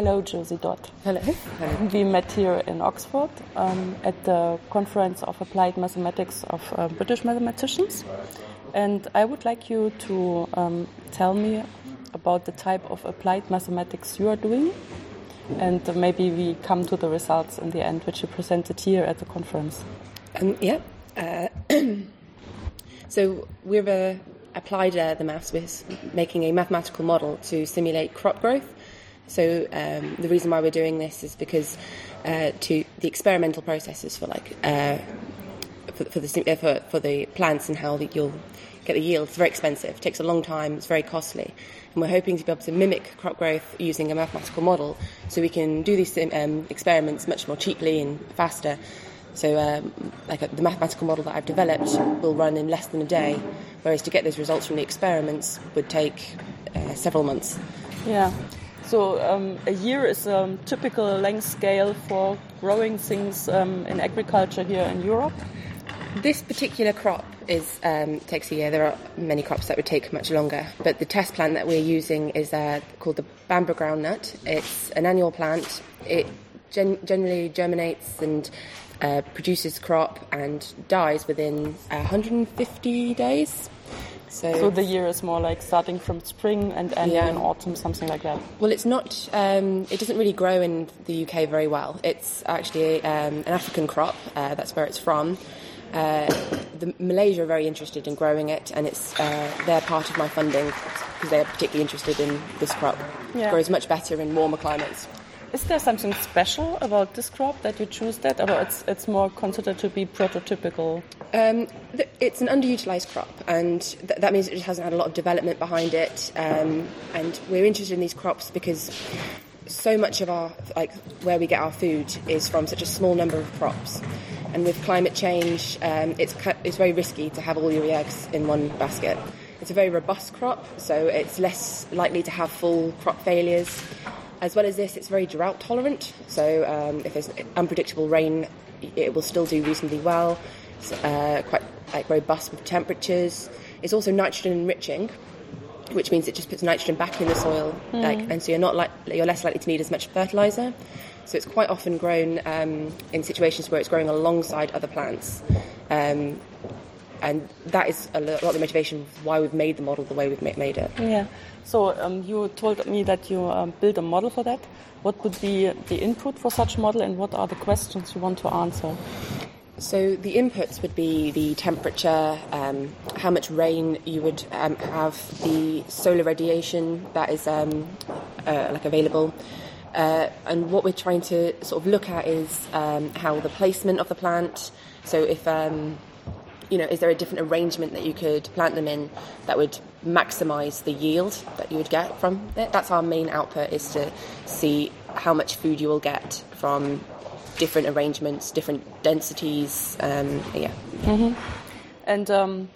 Hello, Josie Dodd. Hello. Hello. We met here in Oxford um, at the Conference of Applied Mathematics of uh, British Mathematicians. And I would like you to um, tell me about the type of applied mathematics you are doing. And uh, maybe we come to the results in the end, which you presented here at the conference. Um, yeah. Uh, so we've uh, applied uh, the maths with making a mathematical model to simulate crop growth. So um, the reason why we're doing this is because uh, to the experimental processes for like uh, for, for, the for, for the plants and how the, you'll get the yield. It's very expensive. It takes a long time. It's very costly. And we're hoping to be able to mimic crop growth using a mathematical model, so we can do these um, experiments much more cheaply and faster. So, um, like a, the mathematical model that I've developed will run in less than a day, whereas to get those results from the experiments would take uh, several months. Yeah. So um, a year is a typical length scale for growing things um, in agriculture here in Europe. This particular crop is um, takes a year. There are many crops that would take much longer, but the test plant that we're using is uh, called the Bambara groundnut. It's an annual plant. It gen- generally germinates and uh, produces crop and dies within 150 days. So, so, the year is more like starting from spring and ending yeah. in autumn, something like that. Well, it's not. Um, it doesn't really grow in the UK very well. It's actually um, an African crop. Uh, that's where it's from. Uh, the Malaysia are very interested in growing it, and it's uh, they're part of my funding because they are particularly interested in this crop. Yeah. It grows much better in warmer climates. Is there something special about this crop that you choose that, or it's it's more considered to be prototypical? Um, it's an underutilized crop, and th- that means it just hasn't had a lot of development behind it. Um, and we're interested in these crops because so much of our like where we get our food is from such a small number of crops. And with climate change, um, it's it's very risky to have all your eggs in one basket. It's a very robust crop, so it's less likely to have full crop failures. As well as this, it's very drought tolerant. So um, if there's unpredictable rain, it will still do reasonably well. It's uh, quite like robust with temperatures. It's also nitrogen enriching, which means it just puts nitrogen back in the soil, mm. like, and so you're not like you're less likely to need as much fertilizer. So it's quite often grown um, in situations where it's growing alongside other plants. Um, and that is a lot of the motivation why we've made the model the way we've made it. Yeah. So um, you told me that you um, build a model for that. What would be the input for such a model, and what are the questions you want to answer? So the inputs would be the temperature, um, how much rain you would um, have, the solar radiation that is um, uh, like available. Uh, and what we're trying to sort of look at is um, how the placement of the plant. So if um, you know, is there a different arrangement that you could plant them in that would maximise the yield that you would get from it? That's our main output is to see how much food you will get from different arrangements, different densities. Um, yeah. Mm-hmm. And um,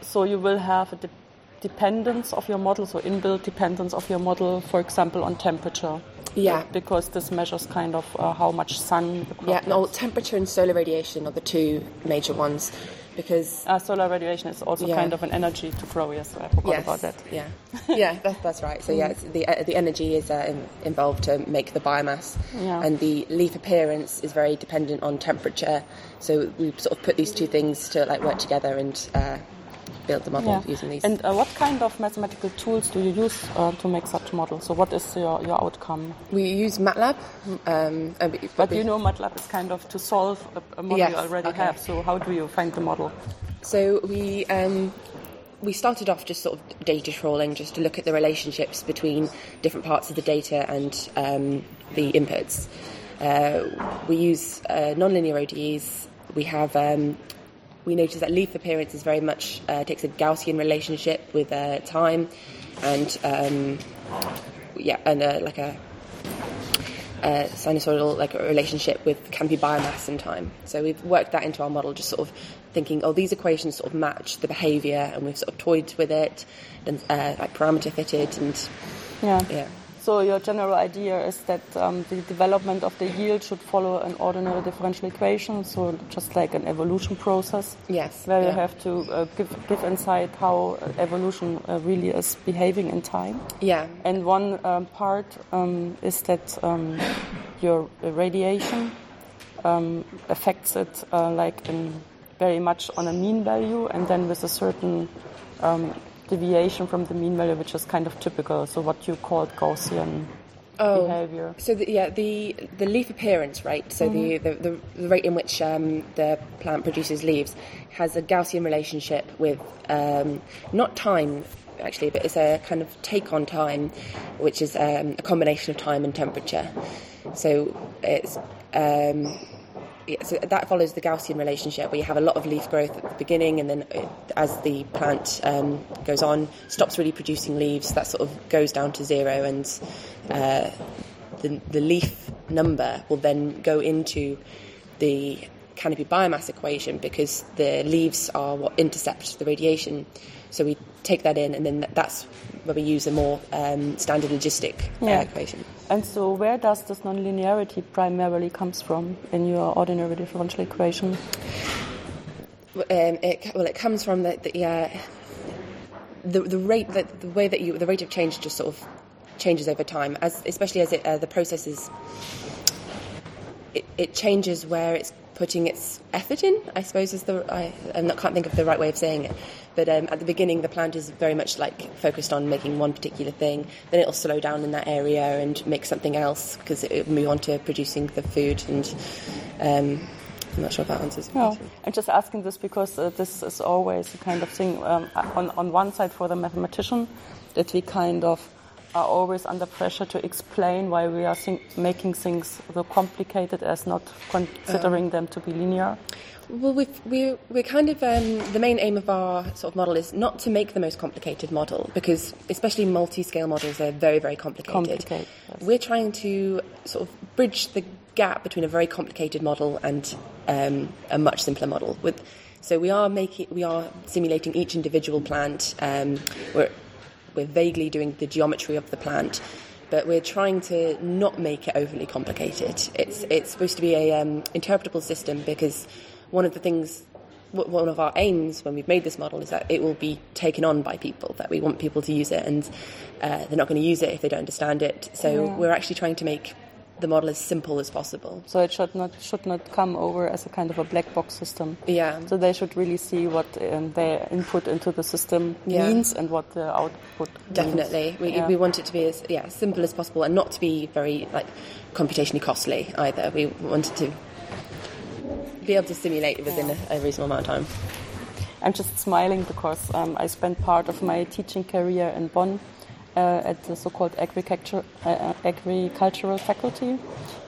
so you will have a de- dependence of your model, so inbuilt dependence of your model, for example, on temperature. Yeah. Because this measures kind of uh, how much sun the crop Yeah, no, temperature and solar radiation are the two major ones because uh, solar radiation is also yeah. kind of an energy to grow. Yes, I forgot yes, about that. Yeah, yeah, that's, that's right. So yeah, the uh, the energy is uh, involved to make the biomass, yeah. and the leaf appearance is very dependent on temperature. So we sort of put these two things to like work together and uh, build the model yeah. using these. And uh, what kind of mathematical tools do you use uh, to make such models? So what is your, your outcome? We use MATLAB. Um, but you know MATLAB is kind of to solve a, a model yes, you already okay. have. So how do you find the model? So we um, we started off just sort of data trawling, just to look at the relationships between different parts of the data and um, the inputs. Uh, we use uh, nonlinear ODEs. We have um, we notice that leaf appearance is very much uh, takes a Gaussian relationship with uh, time, and um, yeah, and uh, like a, a, sinusoidal like a relationship with canopy biomass and time. So we've worked that into our model, just sort of thinking, oh, these equations sort of match the behaviour, and we've sort of toyed with it and uh, like parameter fitted and yeah. yeah. So your general idea is that um, the development of the yield should follow an ordinary differential equation, so just like an evolution process. Yes, Where you have to uh, give, give insight how uh, evolution uh, really is behaving in time. Yeah. And one um, part um, is that um, your radiation um, affects it uh, like in very much on a mean value, and then with a certain um, deviation from the mean value, which is kind of typical. So what you called Gaussian Oh. behavior. So the, yeah, the the leaf appearance rate, so the, the, the, the rate in which um, the plant produces leaves, has a Gaussian relationship with um, not time actually, but it's a kind of take on time, which is um, a combination of time and temperature. So it's um, so that follows the Gaussian relationship, where you have a lot of leaf growth at the beginning, and then uh, as the plant um, goes on, stops really producing leaves, that sort of goes down to zero, and uh, the, the leaf number will then go into the canopy biomass equation because the leaves are what intercept the radiation. So we take that in, and then that's where we use a more um, standard logistic uh, equation. And so where does this nonlinearity primarily comes from in your ordinary differential equation? Um, it, well, it comes from the the, uh, the the rate that the way that you the rate of change just sort of changes over time, as especially as it, uh, the process is. It, it changes where it's putting its effort in. I suppose is the I I'm can't think of the right way of saying it. But um, at the beginning, the plant is very much like focused on making one particular thing. Then it'll slow down in that area and make something else because it will move on to producing the food. And um, I'm not sure if that answers. your No, question. I'm just asking this because uh, this is always a kind of thing um, on, on one side for the mathematician that we kind of are always under pressure to explain why we are making things so complicated as not considering them to be linear. Well, we've, we're, we're kind of, um, the main aim of our sort of model is not to make the most complicated model because, especially multi scale models, they're very, very complicated. Complicated, yes. We're trying to sort of bridge the gap between a very complicated model and um, a much simpler model. With, so we are making, we are simulating each individual plant. Um, we're, we're vaguely doing the geometry of the plant, but we're trying to not make it overly complicated. It's it's supposed to be a um, interpretable system because one of the things, one of our aims when we've made this model is that it will be taken on by people. That we want people to use it, and uh, they're not going to use it if they don't understand it. So Yeah. we're actually trying to make the model as simple as possible. So it should not should not come over as a kind of a black box system. Yeah. So they should really see what um, their input into the system Yeah. means and what the output. means. Definitely, we, Yeah. we want it to be as yeah simple as possible and not to be very like computationally costly either. We wanted to be able to simulate it within a, a reasonable amount of time. I'm just smiling because um, I spent part of my teaching career in Bonn uh, at the so-called agriculture, uh, uh, agricultural faculty,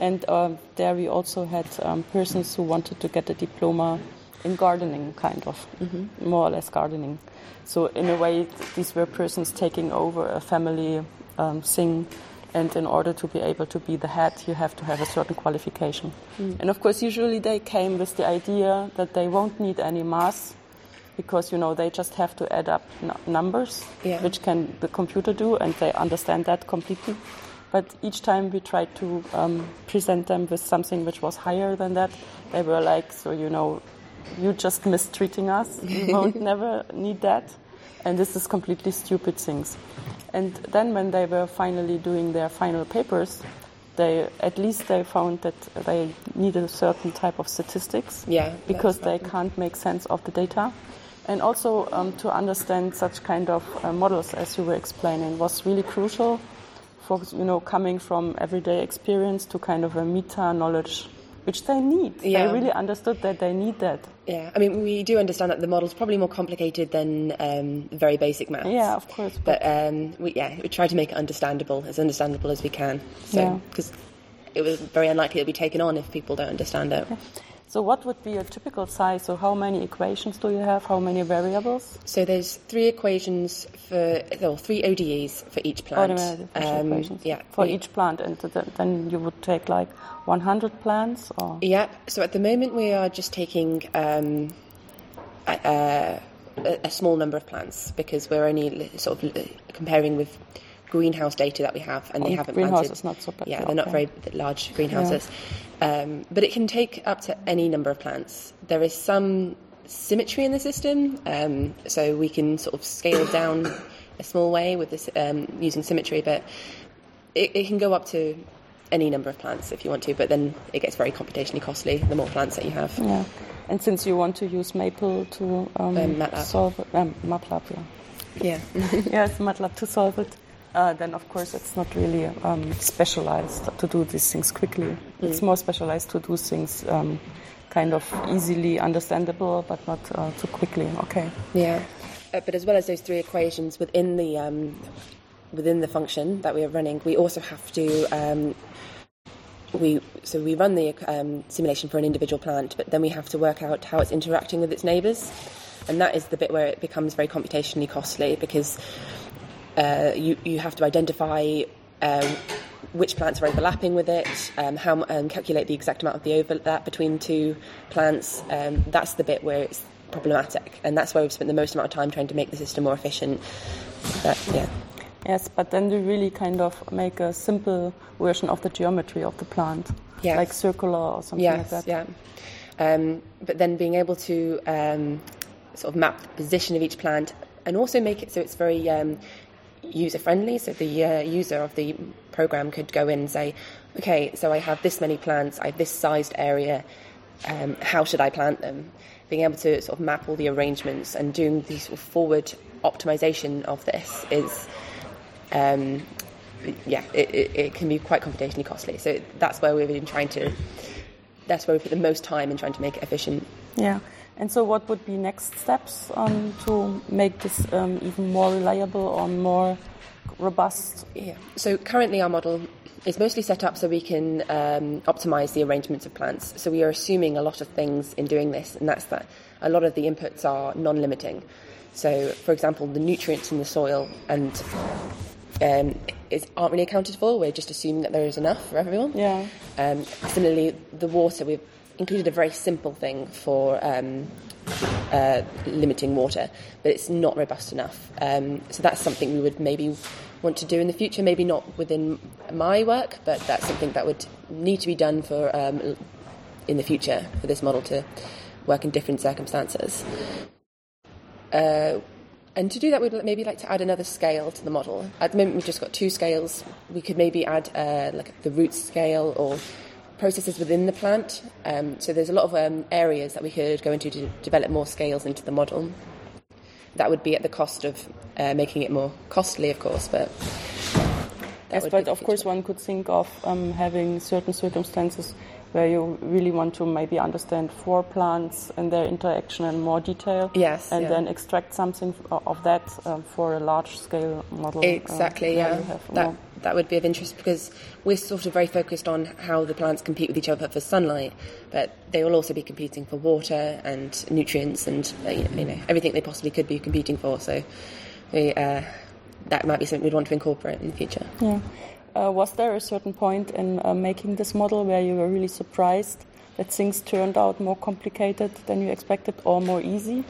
and um there we also had um, persons who wanted to get a diploma in gardening, kind of, more or less gardening. So in a way, these were persons taking over a family um, thing. And in order to be able to be the head, you have to have a certain qualification. And of course, usually they came with the idea that they won't need any mass because you know they just have to add up n- numbers, Yeah. which can the computer do, and they understand that completely. But each time we tried to um, present them with something which was higher than that, they were like, "So you know, you just mistreating us. We won't never need that, and this is completely stupid things." And then when they were finally doing their final papers, they at least they found that they needed a certain type of statistics Yeah, because they can't make sense of the data. And also um, to understand such kind of uh, models, as you were explaining, was really crucial for you know coming from everyday experience to kind of a meta knowledge, which they need. Yeah. They really understood that they need that. Yeah, I mean we do understand that the model's probably more complicated than um, very basic maths. Yeah, of course. But um, we, yeah, we try to make it understandable, as understandable as we can. So, Yeah. because it was very unlikely it'll be taken on if people don't understand it. So what would be a typical size? So how many equations do you have? How many variables? So there's three equations for, or three ODEs for each plant. Um, equations yeah, for we- each plant, and then you would take like 100 plants, or Yeah. So at the moment we are just taking um, a, a, a small number of plants because we're only sort of comparing with greenhouse data that we have, and they haven't greenhouse planted. not so bad, Yeah, yeah, they're not very large greenhouses, um, but it can take up to any number of plants. There is some symmetry in the system, um, so we can sort of scale down a small way with this um, using symmetry, but it, it can go up to any number of plants if you want to, but then it gets very computationally costly the more plants that you have. Yeah. And since you want to use Maple to um, Um, MATLAB. solve it, um, MATLAB, yeah. Yeah. yes, MATLAB to solve it. Uh, then of course it's not really um, specialized to do these things quickly. It's more specialized to do things um, kind of easily understandable, but not uh, too quickly. Okay. Yeah, uh, but as well as those three equations within the um, within the function that we are running, we also have to um, we so we run the um, simulation for an individual plant, but then we have to work out how it's interacting with its neighbours, and that is the bit where it becomes very computationally costly because uh, you you have to identify. Um, which plants are overlapping with it, um, how um, calculate the exact amount of the overlap between two plants. Um, that's the bit where it's problematic, and that's where we've spent the most amount of time trying to make the system more efficient. But, yeah, Yes, but then you really kind of make a simple version of the geometry of the plant, Yes. like circular or something yes, like that. yeah. Um, but then being able to um, sort of map the position of each plant and also make it so it's very um, user friendly. So the uh, user of the program could go in and say, okay, so I have this many plants, I have this sized area. Um, how should I plant them? Being able to sort of map all the arrangements and doing the sort of forward optimization of this is um, yeah, it, it, it can be quite computationally costly. So that's where we've been trying to. That's where we put the most time in trying to make it efficient. Yeah. And so, what would be next steps um, to make this um, even more reliable or more robust? Yeah. So currently our model is mostly set up so we can um, optimize the arrangements of plants. So we are assuming a lot of things in doing this, and that's that a lot of the inputs are non-limiting. So, for example, the nutrients in the soil and um, is, aren't really accounted for. We're just assuming that there is enough for everyone. Yeah. Um, similarly, the water, we've included a very simple thing for um, uh, limiting water, but it's not robust enough. Um, so that's something we would maybe want to do in the future, maybe not within my work, but that's something that would need to be done for um, in the future for this model to work in different circumstances. Uh, and to do that, we'd maybe like to add another scale to the model. At the moment, we've just got two scales. We could maybe add uh, like the root scale or processes within the plant. Um, so there's a lot of um, areas that we could go into to develop more scales into the model. That would be at the cost of uh, making it more costly, of course, but. Yes, but of course, one could think of um, having certain circumstances where you really want to maybe understand four plants and their interaction in more detail. Yes, And yeah. then extract something of that um, for a large scale model. um, Exactly, where yeah. That more- that would be of interest because we're sort of very focused on how the plants compete with each other for sunlight, but they will also be competing for water and nutrients and uh, you know, you know everything they possibly could be competing for. So we, uh, that might be something we'd want to incorporate in the future. Yeah. Uh, was there a certain point in uh, making this model where you were really surprised that things turned out more complicated than you expected or more easy?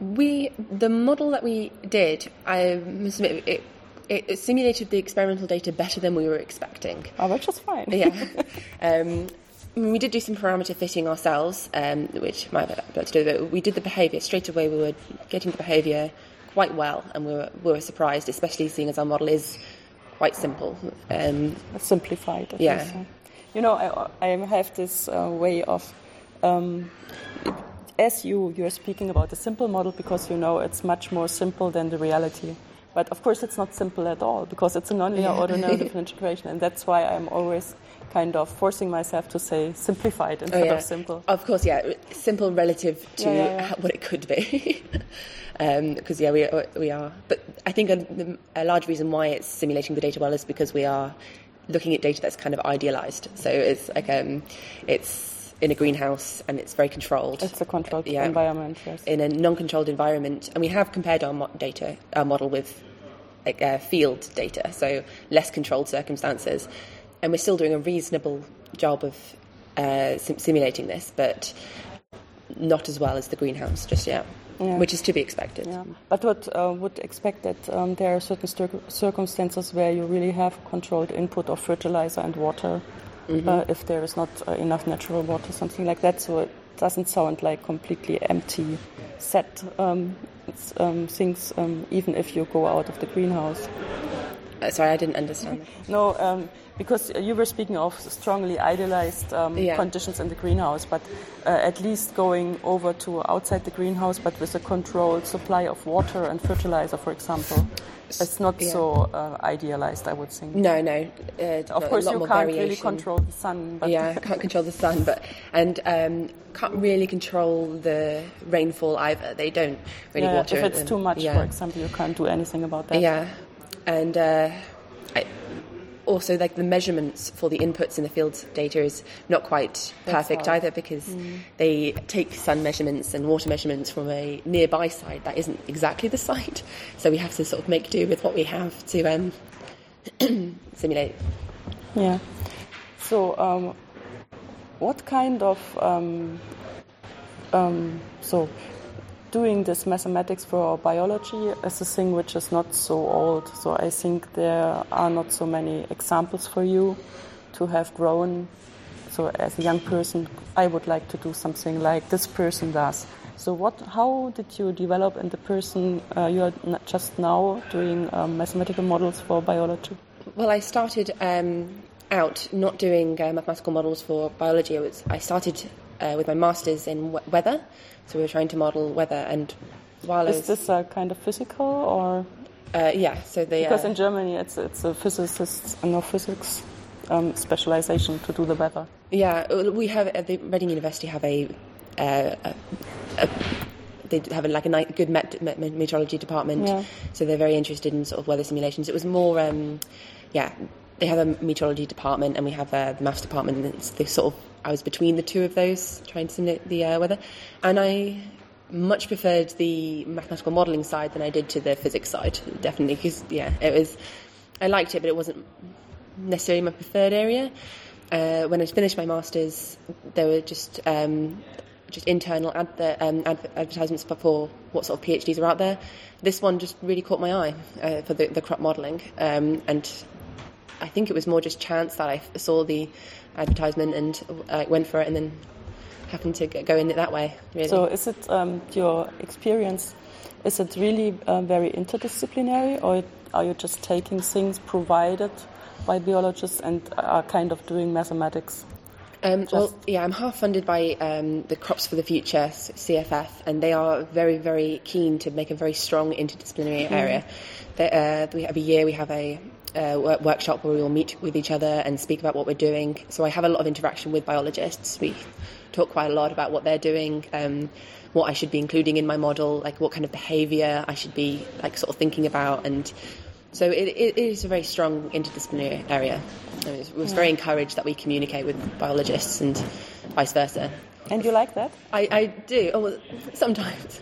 We the model that we did, I must admit, it, it, simulated the experimental data better than we were expecting. Oh, which is fine. yeah. Um, we did do some parameter fitting ourselves, um, which might have had to do with it. We did the behaviour straight away. We were getting the behaviour quite well, and we were, we were surprised, especially seeing as our model is quite simple. Um, simplified. Yeah. least, You know, I, I have this uh, way of, um, as you you're speaking about the simple model because you know it's much more simple than the reality. But of course, it's not simple at all because it's a nonlinear Yeah. ordinary differential equation, and that's why I'm always kind of forcing myself to say simplified oh, instead yeah. of simple. Of course, yeah, simple relative to Yeah, yeah, what it could be. Because yeah, we we are. But I think a, a large reason why it's simulating the data well is because we are looking at data that's kind of idealized. So it's like um, it's in a greenhouse and it's very controlled. It's a controlled Yeah. environment. Yes. in a non-controlled environment, and we have compared our mo- data, our model with like, uh, field data, so less controlled circumstances, and we're still doing a reasonable job of uh, sim- simulating this, but not as well as the greenhouse just yet. Yeah. which is to be expected. Yeah. But what uh, would expect that um, there are certain cir- circumstances where you really have controlled input of fertilizer and water uh, if there is not uh, enough natural water, something like that. So it doesn't sound like completely empty set um, um, things, um, even if you go out of the greenhouse. Uh, sorry, I didn't understand. No, um, because you were speaking of strongly idealized um, Yeah. conditions in the greenhouse, but uh, at least going over to outside the greenhouse, but with a controlled supply of water and fertilizer, for example, it's not Yeah. so uh, idealized, I would think. No, no. Uh, Of course, you can't really control the sun, but yeah, can't control the sun, but and um, can't really control the rainfall either. They don't really yeah, water if it's and- too much, yeah. for example, you can't do anything about that. Yeah, and uh, I, also like the measurements for the inputs in the field data is not quite perfect either because they take sun measurements and water measurements from a nearby site that isn't exactly the site, so we have to sort of make do with what we have to um, simulate. Yeah. So, um, what kind of um, um, so doing this mathematics for biology is a thing which is not so old. So I think there are not so many examples for you to have grown. So as a young person, I would like to do something like this person does. So what? How did you develop in the person uh, you are just now doing um, mathematical models for biology? Well, I started um, out not doing uh, mathematical models for biology. I, was, I started uh, with my masters in we- weather, so we were trying to model weather. And while Is was, this a kind of physical or uh, yeah, so the because uh, in Germany it's it's a physicist and no physics um, specialization to do the weather. yeah, uh, we have at the Reading University have a, uh, a, a they have a, like a ni- good met- met- meteorology department, Yeah. so they're very interested in sort of weather simulations. It was more, um, yeah, they have a meteorology department and we have uh, the maths department. And it's the sort of I was between the two of those, trying to simulate the uh, weather, and I much preferred the mathematical modelling side than I did to the physics side. Definitely, because yeah, it was I liked it, but it wasn't necessarily my preferred area. Uh, when I finished my masters, there were just um, just internal um, adver- advertisements for what sort of PhDs are out there. This one just really caught my eye uh, for the, the crop modelling, um, and I think it was more just chance that I saw the advertisement and uh, went for it, and then happened to go in it that way. Really. So is it um, your experience? Is it really uh, very interdisciplinary, or are you just taking things provided by biologists and are kind of doing mathematics? Um, well, yeah, I'm half funded by um, the Crops for the Future, CFF, and they are very, very keen to make a very strong interdisciplinary area. They, uh, we, every year we have a uh, workshop where we all meet with each other and speak about what we're doing. So I have a lot of interaction with biologists. We talk quite a lot about what they're doing, um, what I should be including in my model, like what kind of behaviour I should be like sort of thinking about, and so it, it is a very strong interdisciplinary area. I was, was very encouraged that we communicate with biologists and vice versa. And you like that? I, I do, oh, well, sometimes,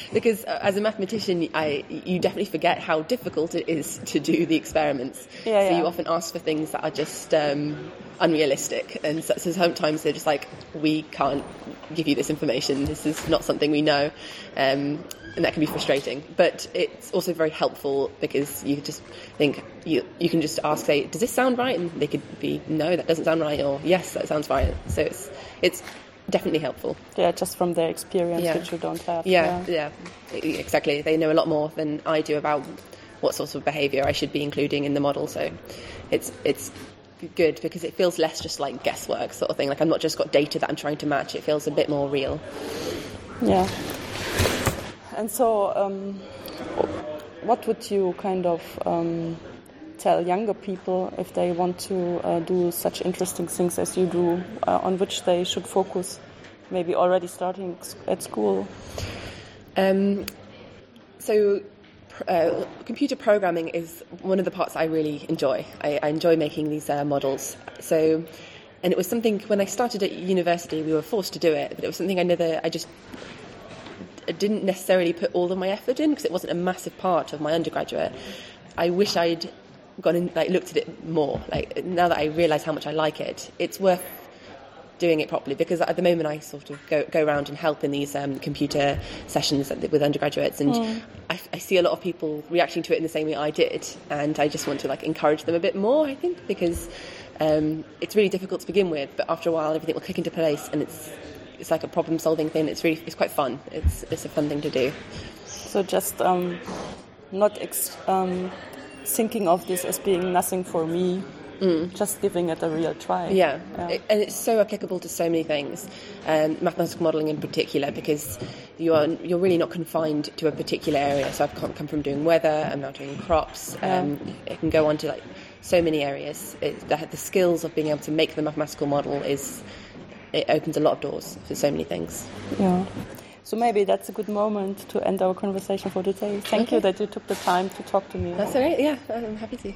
because uh, as a mathematician, I, you definitely forget how difficult it is to do the experiments. Yeah, so yeah. you often ask for things that are just um, unrealistic, and so, so sometimes they're just like, we can't give you this information. This is not something we know, um, and that can be frustrating. But it's also very helpful because you just think you you can just ask, say, does this sound right? And they could be, no, that doesn't sound right, or yes, that sounds right. So it's it's definitely helpful. Yeah, just from their experience, Yeah. which you don't have. Yeah, yeah, e- exactly. They know a lot more than I do about what sorts of behaviour I should be including in the model. So it's it's good because it feels less just like guesswork sort of thing. Like I'm not just got data that I'm trying to match. It feels a bit more real. Yeah. And so, um, what would you kind of um, tell younger people if they want to uh, do such interesting things as you do, uh, on which they should focus, maybe already starting at school? Um, so, uh, computer programming is one of the parts I really enjoy. I, I enjoy making these uh, models. So, and it was something when I started at university, we were forced to do it, but it was something I never, I just I didn't necessarily put all of my effort in because it wasn't a massive part of my undergraduate. I wish I'd gone and like looked at it more. Like now that I realise how much I like it, it's worth doing it properly. Because at the moment I sort of go, go around and help in these um, computer sessions with undergraduates. And mm. I, I, see a lot of people reacting to it in the same way I did. And I just want to like encourage them a bit more I think because um, it's really difficult to begin with. But after a while everything will click into place and it's it's like a problem solving thing. It's really it's quite fun. It's, it's a fun thing to do. So just um, not ex- um, thinking of this as being nothing for me Mm. just giving it a real try. Yeah, yeah. And it's so applicable to so many things, um, mathematical modelling in particular, because you are you're really not confined to a particular area. So I've come from doing weather, I'm now doing crops. Um, yeah. It can go on to like so many areas. It, the, the skills of being able to make the mathematical model is it opens a lot of doors for so many things. Yeah. So maybe that's a good moment to end our conversation for today. Thank okay. you that you took the time to talk to me. That's all right. Yeah, I'm happy to.